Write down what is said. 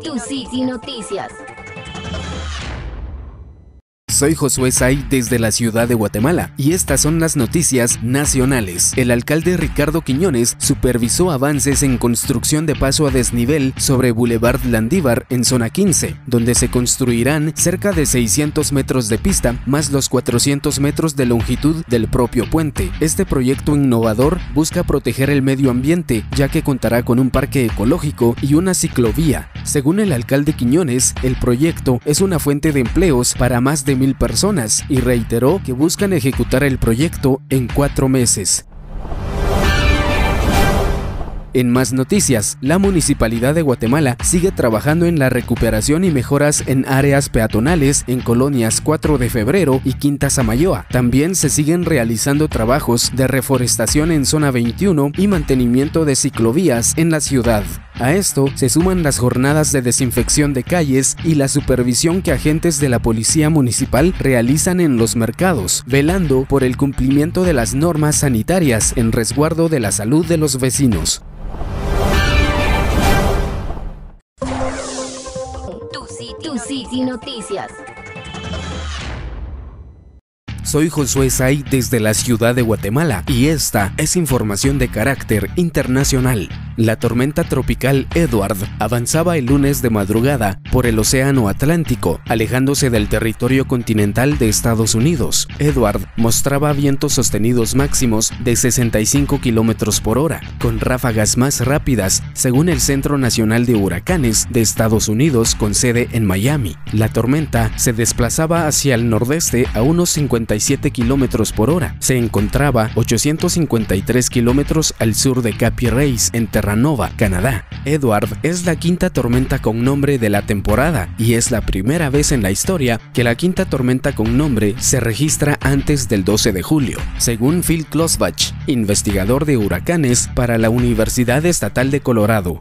Tu City Noticias. Soy Josué Say desde la ciudad de Guatemala y estas son las noticias nacionales. El alcalde Ricardo Quiñones supervisó avances en construcción de paso a desnivel sobre Boulevard Landívar en zona 15, donde se construirán cerca de 600 metros de pista más los 400 metros de longitud del propio puente. Este proyecto innovador busca proteger el medio ambiente ya que contará con un parque ecológico y una ciclovía. Según el alcalde Quiñones, el proyecto es una fuente de empleos para más de mil personas y reiteró que buscan ejecutar el proyecto en cuatro meses. En más noticias, la Municipalidad de Guatemala sigue trabajando en la recuperación y mejoras en áreas peatonales en colonias 4 de febrero y Quinta Samayoa. También se siguen realizando trabajos de reforestación en zona 21 y mantenimiento de ciclovías en la ciudad. A esto se suman las jornadas de desinfección de calles y la supervisión que agentes de la Policía Municipal realizan en los mercados, velando por el cumplimiento de las normas sanitarias en resguardo de la salud de los vecinos. Noticias. Soy Josué Say desde la ciudad de Guatemala y esta es información de carácter internacional. La tormenta tropical Edward avanzaba el lunes de madrugada por el Océano Atlántico, alejándose del territorio continental de Estados Unidos. Edward mostraba vientos sostenidos máximos de 65 kilómetros por hora, con ráfagas más rápidas, según el Centro Nacional de Huracanes de Estados Unidos, con sede en Miami. La tormenta se desplazaba hacia el nordeste a unos 57 kilómetros por hora. Se encontraba 853 kilómetros al sur de Capi Race, en Terranova, Canadá. Edward es la quinta tormenta con nombre de la temporada y es la primera vez en la historia que la quinta tormenta con nombre se registra antes del 12 de julio, según Phil Klosbach, investigador de huracanes para la Universidad Estatal de Colorado.